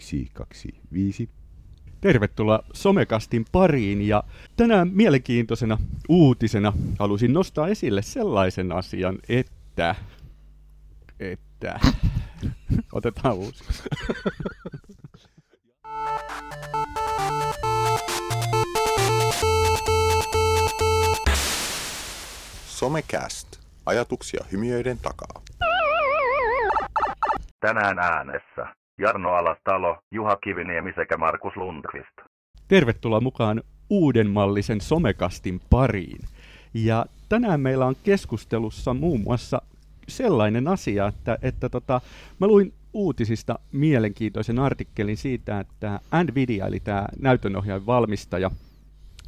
125. Tervetuloa Somekastin pariin ja tänään mielenkiintoisena uutisena halusin nostaa esille sellaisen asian, että... että... Otetaan uusi. Somecast. Ajatuksia hymiöiden takaa. Tänään äänessä Jarno Alastalo, Juha Kiviniemi sekä Markus Lundqvist. Tervetuloa mukaan uudenmallisen Somekastin pariin. Ja tänään meillä on keskustelussa muun muassa sellainen asia, että, että tota, mä luin uutisista mielenkiintoisen artikkelin siitä, että Nvidia, eli tämä näytönohjaajan valmistaja,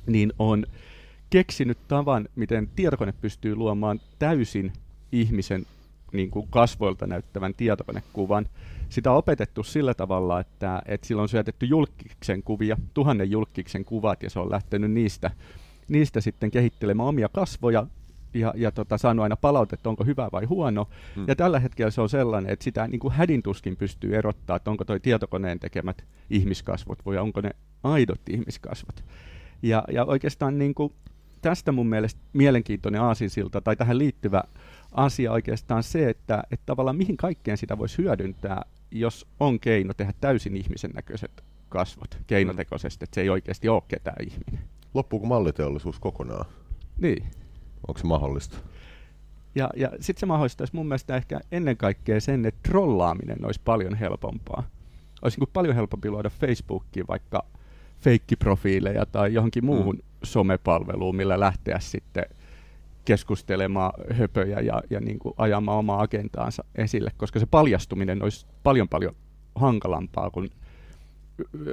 niin on keksinyt tavan, miten tietokone pystyy luomaan täysin ihmisen niin kuin kasvoilta näyttävän tietokonekuvan. Sitä on opetettu sillä tavalla, että, että sillä on syötetty julkiksen kuvia, tuhannen julkiksen kuvat, ja se on lähtenyt niistä, niistä sitten kehittelemään omia kasvoja, ja, ja tota, saanut aina palautetta, onko hyvä vai huono. Hmm. Ja tällä hetkellä se on sellainen, että sitä niin kuin hädintuskin pystyy erottaa, että onko toi tietokoneen tekemät ihmiskasvot vai onko ne aidot ihmiskasvot. Ja, ja oikeastaan niin kuin, tästä mun mielestä mielenkiintoinen aasinsilta tai tähän liittyvä asia oikeastaan se, että, että tavallaan mihin kaikkeen sitä voisi hyödyntää, jos on keino tehdä täysin ihmisen näköiset kasvot keinotekoisesti, että se ei oikeasti ole ketään ihminen. Loppuuko malliteollisuus kokonaan? Niin. Onko se mahdollista? Ja, ja sitten se mahdollistaisi mun mielestä ehkä ennen kaikkea sen, että trollaaminen olisi paljon helpompaa. Olisi niin paljon helpompi luoda Facebookiin vaikka feikkiprofiileja tai johonkin muuhun mm. somepalveluun, millä lähteä sitten keskustelemaan höpöjä ja, ja niin kuin ajamaan omaa agendaansa esille, koska se paljastuminen olisi paljon paljon hankalampaa kuin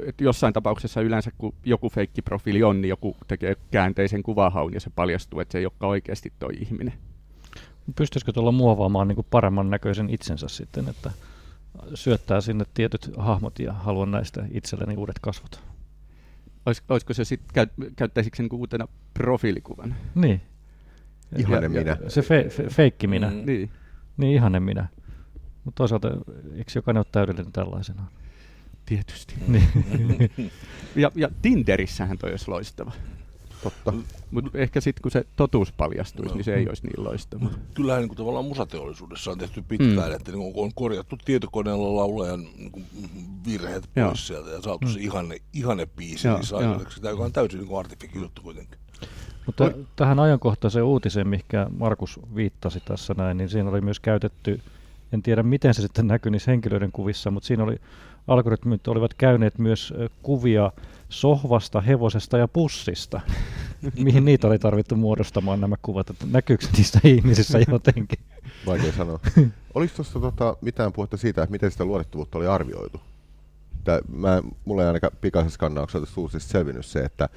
että jossain tapauksessa yleensä, kun joku feikkiprofiili on, niin joku tekee käänteisen kuvahaun ja se paljastuu, että se ei olekaan oikeasti tuo ihminen. Pystyisikö tuolla muovaamaan niin kuin paremman näköisen itsensä sitten, että syöttää sinne tietyt hahmot ja haluan näistä itselleni uudet kasvot? Olis, olisiko se sitten, käy, käyttäisikö se niin uutena profiilikuvan? Niin. Ihane minä. Se fe, fe, feikki minä. Mm. Niin. Niin, ihane minä. Mutta toisaalta, eikö jokainen ole täydellinen tällaisenaan? Tietysti. Niin. ja, ja Tinderissähän toi olisi loistava. Totta. Mutta ehkä sitten kun se totuus paljastuisi, No. niin se ei olisi niin loistava. Kyllähän niin kuin tavallaan musateollisuudessa on tehty pitkään, Mm. että niin kuin on korjattu tietokoneella laulajan niin kuin virheet pois Joo. sieltä ja saatu se ihane, ihane biisi aikaiseksi, joka on täysin niin juttu kuitenkin. Mutta tähän ajankohtaiseen uutiseen, mikä Markus viittasi tässä näin, niin siinä oli myös käytetty, en tiedä miten se sitten näkyi niissä henkilöiden kuvissa, mutta siinä oli algoritmit olivat käyneet myös kuvia sohvasta, hevosesta ja pussista. Mihin niitä oli tarvittu muodostamaan nämä kuvat, että näkyykö niistä ihmisissä jotenkin? Vaikea sanoa. Oliko tuossa tota, mitään puhetta siitä, että miten sitä luotettavuutta oli arvioitu? Tää, mä, mulla ei ainakaan pikaisessa skannauksessa suullisesti selvinnyt se, että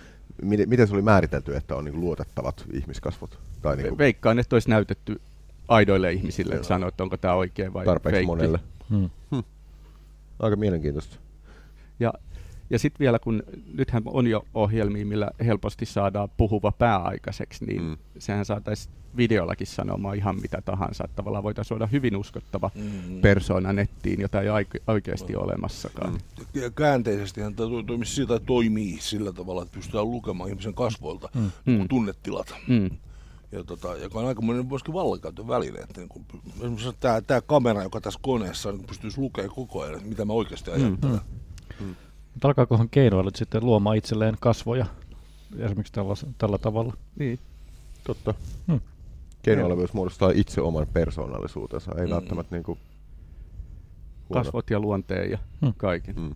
miten, miten se oli määritelty, että on niin luotettavat ihmiskasvot. Tai niin Veikkaan, että olisi näytetty aidoille ihmisille, että sanoo, että onko tämä oikein vai tarpeeksi feikki. monelle. Hmm. Aika mielenkiintoista. Ja, ja sitten vielä, kun nythän on jo ohjelmia, millä helposti saadaan puhuva pääaikaiseksi, niin Mm. mm. sehän saataisiin videollakin sanomaan ihan mitä tahansa. Että tavallaan voitaisiin suoda hyvin uskottava Mm. persona nettiin, jota ei oikeasti ole olemassakaan. Mm. Ja käänteisesti hän to- toimii sillä, toimii sillä tavalla, että pystytään lukemaan ihmisen kasvoilta Mm. Mm. tunnetilat. Mm. Ja tota, joka on aikamoinen myöskin vallankäytön väline. Että niin kuin, esimerkiksi tämä, tämä kamera, joka tässä koneessa on, niin pystyisi lukemaan koko ajan, että mitä mä oikeasti ajattelen. Mutta alkaakohan keinoilut sitten luomaan itselleen kasvoja esimerkiksi tällä, tällä tavalla? Niin. Totta. Hmm. Keinoilla myös muodostaa itse oman persoonallisuutensa. Ei Mm. välttämättä niin kuin huono. Kasvot ja luonteen ja Hmm. kaiken. Mm.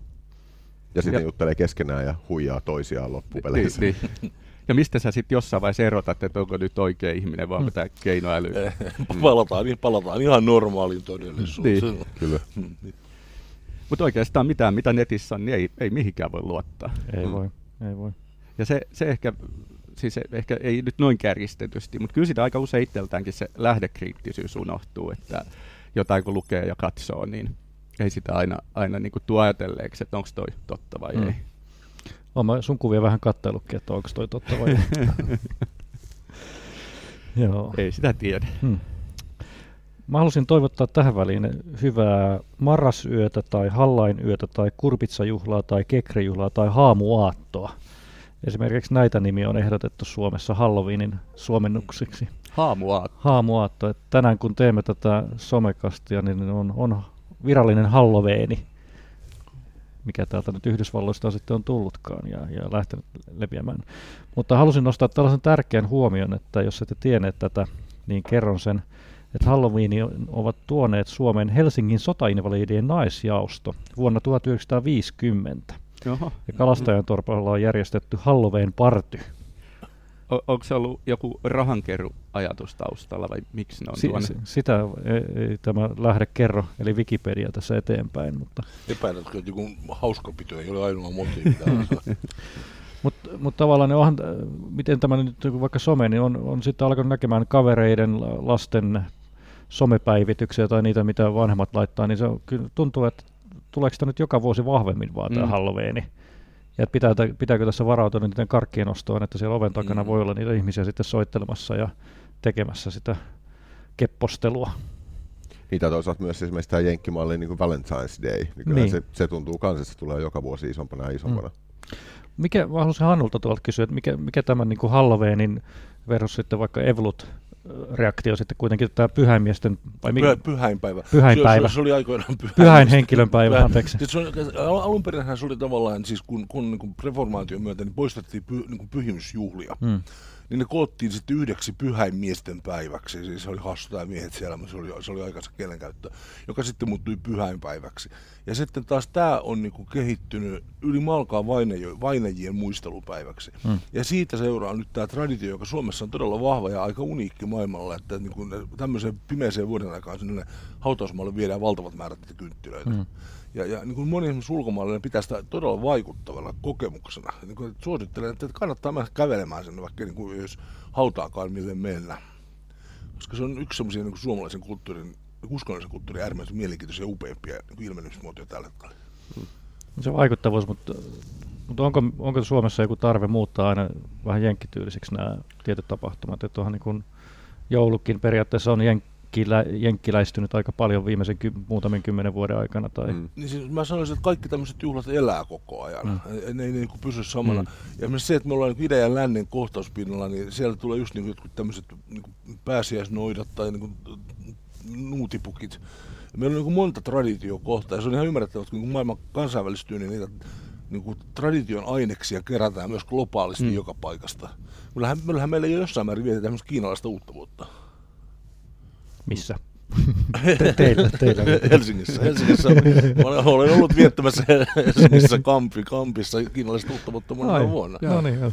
Ja sitten Ja- juttelee keskenään ja huijaa toisiaan loppupeleissä. Niin, niin. Ja mistä sä sitten jossain vaiheessa erotat, että onko nyt oikea ihminen vai onko Mm. tämä keinoäly? palataan, niin palataan ihan normaaliin todellisuuteen. Niin. Kyllä. Mutta oikeastaan mitään, mitä netissä on, niin ei, ei mihinkään voi luottaa. Ei Mm. voi, ei voi. Ja se, se ehkä, siis ehkä ei nyt noin kärjistetysti, mutta kyllä sitä aika usein itseltäänkin se lähdekriittisyys unohtuu, että jotain kun lukee ja katsoo, niin ei sitä aina, aina niin tuo ajatelleeksi, että onko toi totta vai Mm. ei. Olen sun kuvia vähän kattelutkin, että onko toi totta vai ei. Joo. Ei sitä tiedä. Hmm. Mä halusin toivottaa tähän väliin hyvää marrasyötä tai hallainyötä tai kurpitsajuhlaa tai kekrijuhlaa tai haamuaattoa. Esimerkiksi näitä nimiä on ehdotettu Suomessa Halloweenin suomennuksiksi. Haamuaatto. Haamuaatto. että tänään kun teemme tätä somekastia, niin on, on virallinen Halloweeni, mikä täältä nyt Yhdysvalloista sitten on tullutkaan ja, ja lähtenyt leviämään. Mutta halusin nostaa tällaisen tärkeän huomion, että jos ette tienneet tätä, niin kerron sen, että Halloween ovat tuoneet Suomen Helsingin sotainvalidien naisjaosto vuonna 1950. Oho. Ja Kalastajan torpalla on järjestetty Halloween party. O- onko se ollut joku rahankeruajatus taustalla vai miksi ne on Si- tuonne? si- sitä ei, ei tämä lähde kerro, eli Wikipedia tässä eteenpäin, mutta Epäiletkö, että joku hauskapito ei ole ainoa motiivi? Mutta mut tavallaan onhan, miten tämä nyt vaikka some, niin on, on sitten alkanut näkemään kavereiden, la- lasten somepäivityksiä tai niitä, mitä vanhemmat laittaa, niin se on, kyllä tuntuu, että tuleeko sitä nyt joka vuosi vahvemmin vaan tämä Mm. mm. Halloweeni. Ja että pitää, pitääkö tässä varautua niiden karkkien ostoon, että siellä oven takana Mm. voi olla niitä ihmisiä sitten soittelemassa ja tekemässä sitä keppostelua. Niitä toisaalta myös esimerkiksi tämä jenkkimalli niin kuin Valentine's Day. Niin Niin. Se, se tuntuu kans, että se tulee joka vuosi isompana ja isompana. Mikä, mä haluaisin Hannulta tuolta kysyä, että mikä, mikä tämän niin kuin Halloweenin versus sitten vaikka Evolut reaktio sitten kuitenkin tämä pyhäinmiesten, vai mikä, Pyhä, pyhäinpäivä. Pyhäinpäivä. Se, se, se oli aikoinaan pyhäin, pyhäin henkilönpäivä, anteeksi. Siis se on, al- alun perin se oli tavallaan, siis kun, kun niin kuin reformaation myötä niin poistettiin py, niin kuin pyhimysjuhlia, Mm. Niin ne koottiin sitten yhdeksi pyhäinmiesten päiväksi. Siis se oli hassu tämä miehet siellä, mutta se oli, se oli aikansa kielenkäyttö, joka sitten muuttui pyhäinpäiväksi. Ja sitten taas tämä on niin kuin kehittynyt yli malkaa vainajien muistelupäiväksi. Mm. Ja siitä seuraa nyt tämä traditio, joka Suomessa on todella vahva ja aika uniikki maailmalla, että niin kuin tämmöiseen pimeäseen vuoden aikaan sinne hautausmaalle viedään valtavat määrät kynttilöitä. Mm. Ja, ja niin kuin moni esimerkiksi ulkomaalainen pitää sitä todella vaikuttavana kokemuksena. Niin kuin, että suosittelen, että kannattaa mennä kävelemään sinne, vaikka niin kuin, jos hautaakaan mille mennä. Koska se on yksi semmoisia niin suomalaisen kulttuurin, uskonnollisen kulttuurin äärimmäisen mielenkiintoisia ja upeimpia niin kuin ilmenysmuotoja tällä hetkellä. Se vaikuttavuus, mutta, mutta onko, onko Suomessa joku tarve muuttaa aina vähän jenkkityylisiksi nämä tietyt tapahtumat? Että onhan niin kuin joulukin periaatteessa on jenkkilä, jenkkiläistynyt aika paljon viimeisen ky, muutamin kymmenen vuoden aikana. Tai, mm. Niin siis mä sanoisin, että kaikki tämmöiset juhlat elää koko ajan. Mm. Ne ei niin kuin pysy samana. Mm. Ja esimerkiksi se, että me ollaan niin idän ja lännen kohtauspinnalla, niin siellä tulee just niin kuin jotkut tämmöiset niin kuin pääsiäisnoidat tai niin kuin nuutipukit. Meillä on niin kuin monta traditiokohtaa ja se on ihan ymmärrettävää, että kun maailma kansainvälistyy, niin niitä niin kuin tradition aineksia kerätään myös globaalisti Mm. joka paikasta. Kyllähän, kyllähän meillä jo jossain määrin vietetään tämmöistä kiinalaista uutta vuotta. Missä? Te, teillä, teillä. Helsingissä. Helsingissä olen, olen ollut viettämässä Helsingissä kampi, kampissa kiinalaista uutta vuotta monena vuonna. No niin, joo.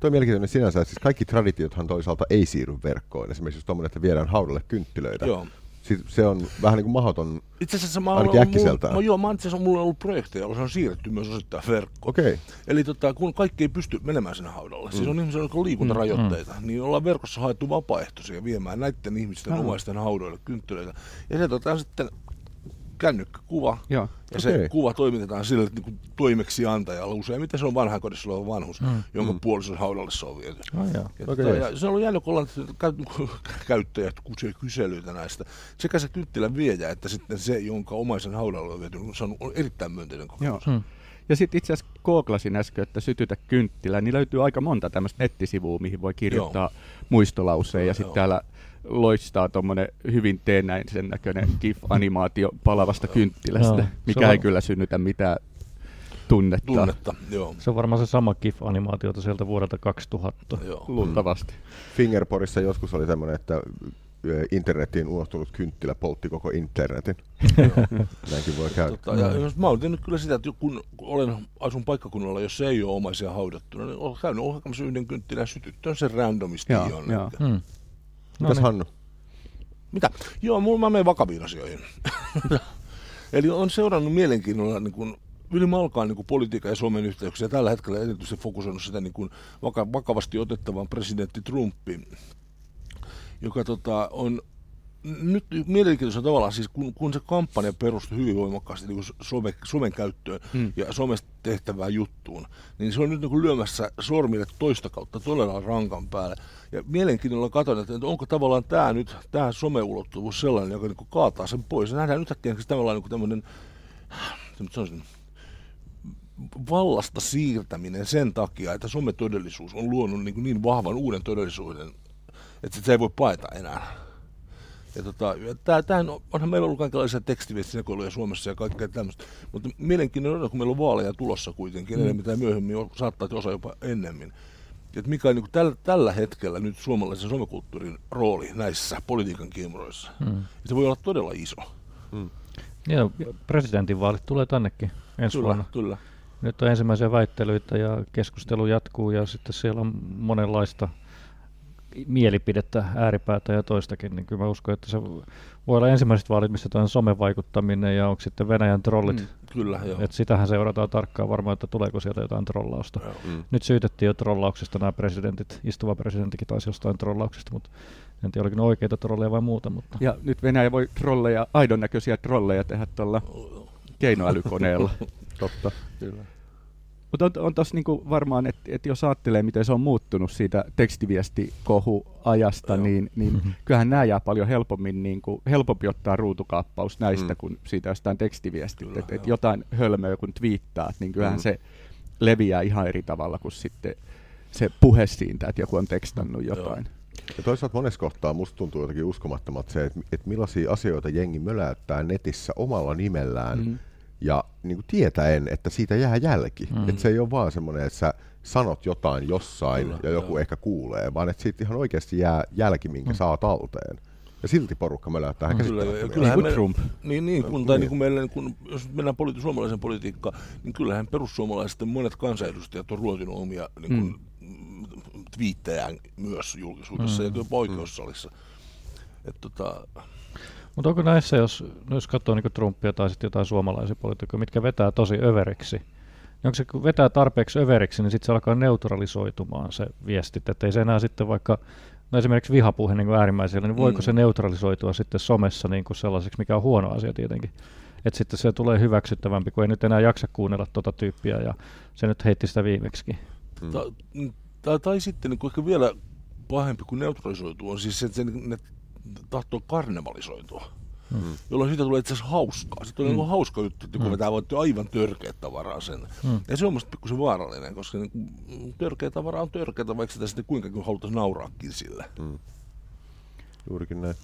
Tuo on mielenkiintoinen sinänsä, että siis kaikki traditiothan toisaalta ei siirry verkkoon. Esimerkiksi just tuommoinen, että viedään haudalle kynttilöitä. Joo. Siis se on vähän niin kuin mahdoton. Itse asiassa mä Ainakin äkkiseltään. mulla, mä, joo, mä, itse asiassa mulla on ollut projekteja, joilla se on siirretty myös osittain verkkoon. Okei. Okay. Eli tota, kun kaikki ei pysty menemään sinne haudalle, mm. siis on ihmisiä, joilla on liikuntarajoitteita, mm. niin ollaan verkossa haettu vapaaehtoisia viemään näiden ihmisten Ah. omaisten haudoille kynttilöitä. Ja se tota, sitten kännykkäkuva, Joo. ja se Okei. kuva toimitetaan sille niin kuin toimeksiantajalle. Useimmiten se on vanhainkodissa oleva vanhus, Mm. jonka Mm. puolison haudalle se on viety. Oh, joo. Ja, Okei. tota, ja se on ollut jännä, kun ollaan käy, käyttäjät kyselyitä näistä. Sekä se kynttilän viejä, että sitten se, jonka omaisen haudalla on viety, se on on erittäin myönteinen kokemus. Joo. Mm. Ja sitten itse asiassa googlasin äsken, että sytytä kynttilä, niin löytyy aika monta tämmöistä nettisivua, mihin voi kirjoittaa muistolauseen. Ja sitten Joo. täällä loistaa tuommoinen hyvin teennäisen näköinen GIF-animaatio palavasta kynttilästä, se mikä on- ei kyllä synnytä mitään tunnetta, Tunnetta, joo. Se on varmaan se sama GIF-animaatiota sieltä vuodelta 2000. joo. luultavasti. Fingerporissa joskus oli tämmöinen, että internetiin unohtunut kynttilä poltti koko internetin. Näinkin voi käydä. Tota, ja jos mä oon tehnyt kyllä sitä, että kun olen, asun paikkakunnalla, jos ei ole omaisia haudattuna, niin olen käynyt ohjelmassa yhden kynttilän sytyttöön sen randomisti Joo, jonnekin. joo. Mitäs niin. Hannu? Mitä? Joo, mulla mä menen vakaviin asioihin. Eli on seurannut mielenkiinnolla niin kuin, yli malkaan niin politiikan ja Suomen yhteyksiä. Tällä hetkellä erityisesti fokusoinut sitä niin kuin, vaka- vakavasti otettavan presidentti Trumpi, joka tota, on nyt mielenkiintoista tavallaan, siis kun, kun se kampanja perustui hyvin voimakkaasti niin some, somen käyttöön mm. ja somesta tehtävään juttuun, niin se on nyt niin lyömässä sormille toista kautta todella rankan päälle. Ja mielenkiinnolla katson, että onko tavallaan tämä nyt, tämä someulottuvuus sellainen, joka niin kuin kaataa sen pois. Ja nähdään nyt että tavallaan niin tämmöinen, sanoisin, vallasta siirtäminen sen takia, että sometodellisuus on luonut niin, niin vahvan uuden todellisuuden, että se ei voi paeta enää. Ja tota, tää, tää on, onhan meillä ollut kaikenlaisia tekstiviestisekoiluja Suomessa ja kaikkea tämmöistä, mutta mielenkiintoinen on, kun meillä on vaaleja tulossa kuitenkin, mm. enemmän tai myöhemmin, saattaa osa jopa ennemmin. Että mikä on niin tällä, tällä hetkellä nyt suomalaisen somekulttuurin rooli näissä politiikan kiemuroissa. Mm. Se voi olla todella iso. Mm. Joo, presidentinvaalit tulee tännekin ensi kyllä, vuonna. Kyllä. Nyt on ensimmäisiä väittelyitä ja keskustelu jatkuu ja sitten siellä on monenlaista mielipidettä, ääripäätä ja toistakin, niin kyllä mä uskon, että se voi olla ensimmäiset vaalit, missä on somevaikuttaminen ja onko sitten Venäjän trollit. Mm, kyllä, joo. Et sitähän seurataan tarkkaan varmaan, että tuleeko sieltä jotain trollausta. Mm. Nyt syytettiin jo trollauksesta nämä presidentit, istuva presidenttikin taisi jostain trollauksesta, mutta en tiedä, oliko ne oikeita trolleja vai muuta. Mutta. Ja nyt Venäjä voi trolleja, aidon näköisiä trolleja tehdä tuolla keinoälykoneella. Totta. Kyllä. Mutta on, on tuossa niinku varmaan, että et jos ajattelee, miten se on muuttunut siitä tekstiviestikohuajasta, niin, niin mm-hmm. kyllähän nämä jää paljon helpommin, niinku, helpompi ottaa ruutukaappaus näistä mm. kuin siitä jostain tekstiviestistä. Että et jotain hölmöä kun twiittaat, niin kyllähän mm. se leviää ihan eri tavalla kuin sitten se puhe siitä, että joku on tekstannut jotain. Joo. Ja toisaalta monessa kohtaa musta tuntuu jotenkin uskomattomat se, että, että millaisia asioita jengi möläyttää netissä omalla nimellään, mm ja niin kuin tietäen, että siitä jää jälki. Mm. Että se ei ole vaan semmoinen, että sä sanot jotain jossain Kyllä, ja joku joo. ehkä kuulee, vaan että siitä ihan oikeasti jää jälki, minkä mm. saa talteen. Ja silti porukka möläyttää mm. Kyllä, kyllähän me, Trump. Niin, niin, kun, tai niin kuin meille, kun, jos mennään politi- suomalaisen politiikkaan, niin kyllähän perussuomalaisten monet kansanedustajat on ruotinut omia niin kuin, mm. twiittejään myös julkisuudessa mm. ja jopa oikeussalissa. Että tota, mutta onko näissä, jos, jos katsoo niin Trumpia tai sitten jotain suomalaisia poliitikkoja, mitkä vetää tosi överiksi, niin onko se, kun vetää tarpeeksi överiksi, niin sitten se alkaa neutralisoitumaan se viestit, että ei se enää sitten vaikka, no esimerkiksi vihapuhe niin äärimmäisellä, niin voiko mm. se neutralisoitua sitten somessa niin kuin sellaiseksi, mikä on huono asia tietenkin. Että sitten se tulee hyväksyttävämpi, kun ei nyt enää jaksa kuunnella tuota tyyppiä ja se nyt heitti sitä viimeksi. Mm. Tai, tai, tai sitten niin ehkä vielä pahempi kuin neutralisoituu on siis se, että se, ne tahtoo karnevalisoitua. Mm. Jolloin siitä tulee itse asiassa hauskaa. Sitten on mm. Hauska juttu, että kun mm. vetää voitte aivan törkeä tavaraa sen. Mm. Ja se on musta pikkusen vaarallinen, koska niin, törkeä tavara on törkeä, vaikka sitä sitten kuinka halutaan nauraakin sille. Mm. Juurikin näin.